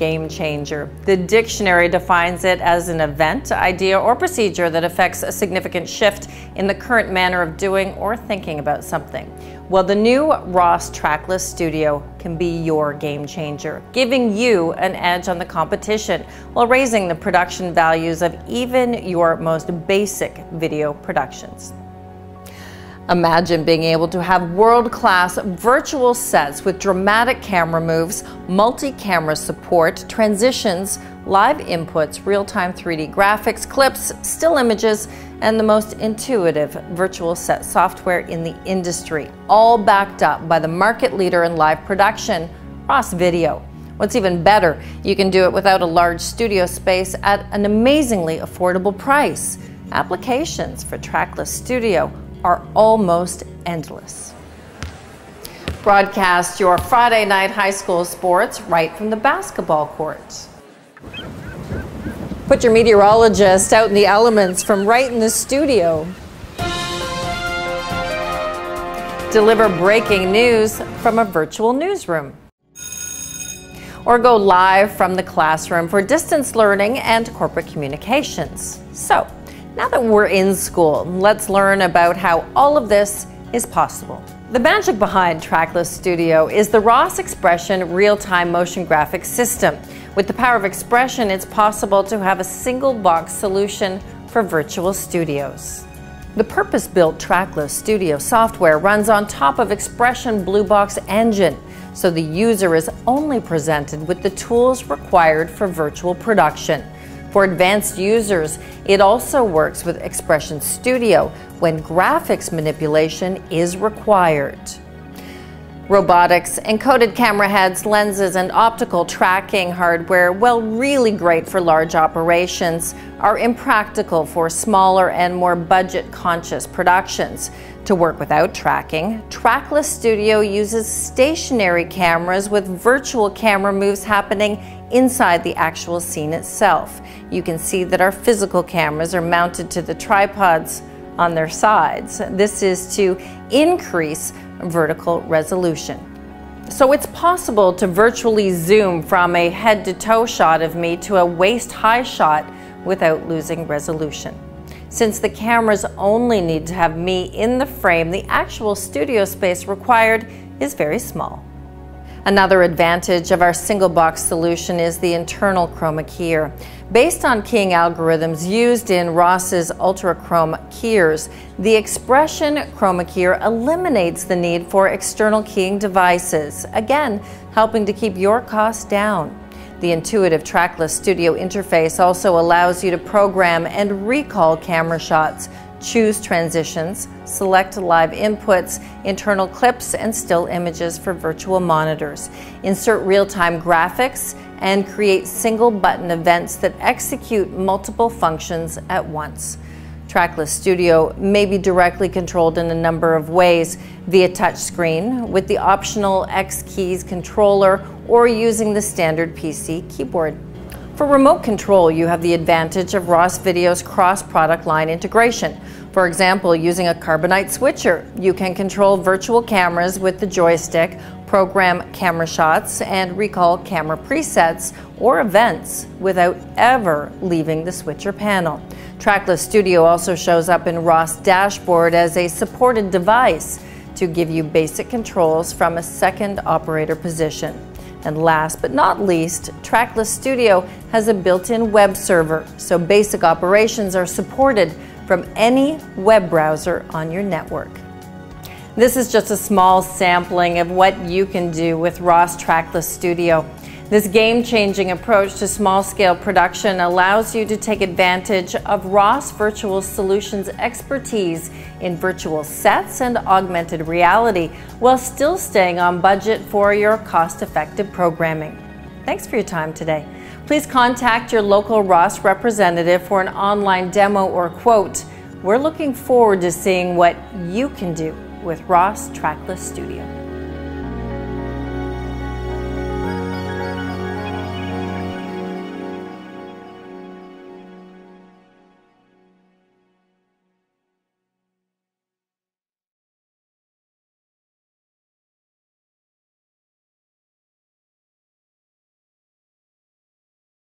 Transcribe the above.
game changer. The dictionary defines it as an event, idea, or procedure that affects a significant shift in the current manner of doing or thinking about something. Well, the new Ross Trackless Studio can be your game changer, giving you an edge on the competition while raising the production values of even your most basic video productions. Imagine being able to have world-class virtual sets with dramatic camera moves, multi-camera support, transitions, live inputs, real-time 3D graphics, clips, still images, and the most intuitive virtual set software in the industry, all backed up by the market leader in live production, Ross Video. What's even better, you can do it without a large studio space at an amazingly affordable price. Applications for Trackless Studio are almost endless. Broadcast your Friday night high school sports right from the basketball court. Put your meteorologist out in the elements from right in the studio. Deliver breaking news from a virtual newsroom. Or go live from the classroom for distance learning and corporate communications. So, now that we're in school, let's learn about how all of this is possible. The magic behind Trackless Studio is the Ross XPression real-time motion graphics system. With the power of XPression, it's possible to have a single box solution for virtual studios. The purpose-built Trackless Studio software runs on top of XPression Blue Box Engine, so the user is only presented with the tools required for virtual production. For advanced users, it also works with XPression Studio when graphics manipulation is required. Robotics, encoded camera heads, lenses, and optical tracking hardware, while really great for large operations, are impractical for smaller and more budget conscious productions. To work without tracking, Trackless Studio uses stationary cameras with virtual camera moves happening inside the actual scene itself. You can see that our physical cameras are mounted to the tripods on their sides. This is to increase vertical resolution. So it's possible to virtually zoom from a head to toe shot of me to a waist high shot without losing resolution. Since the cameras only need to have me in the frame, the actual studio space required is very small. Another advantage of our single box solution is the internal chroma keyer. Based on keying algorithms used in Ross's UltraChrome keyers, the XPression chroma keyer eliminates the need for external keying devices, again, helping to keep your costs down. The intuitive Trackless Studio interface also allows you to program and recall camera shots Choose transitions, select live inputs, internal clips, and still images for virtual monitors. Insert real-time graphics and create single button events that execute multiple functions at once. Trackless Studio may be directly controlled in a number of ways via touchscreen with the optional X-keys controller or using the standard PC keyboard. For remote control, you have the advantage of Ross Video's cross-product line integration. For example, using a Carbonite switcher, you can control virtual cameras with the joystick, program camera shots, and recall camera presets or events without ever leaving the switcher panel. Trackless Studio also shows up in Ross Dashboard as a supported device to give you basic controls from a second operator position. And last but not least, Trackless Studio has a built-in web server, so basic operations are supported from any web browser on your network. This is just a small sampling of what you can do with Ross Trackless Studio. This game-changing approach to small-scale production allows you to take advantage of Ross Virtual Solutions expertise in virtual sets and augmented reality while still staying on budget for your cost-effective programming. Thanks for your time today. Please contact your local Ross representative for an online demo or quote. We're looking forward to seeing what you can do with Ross Trackless Studio.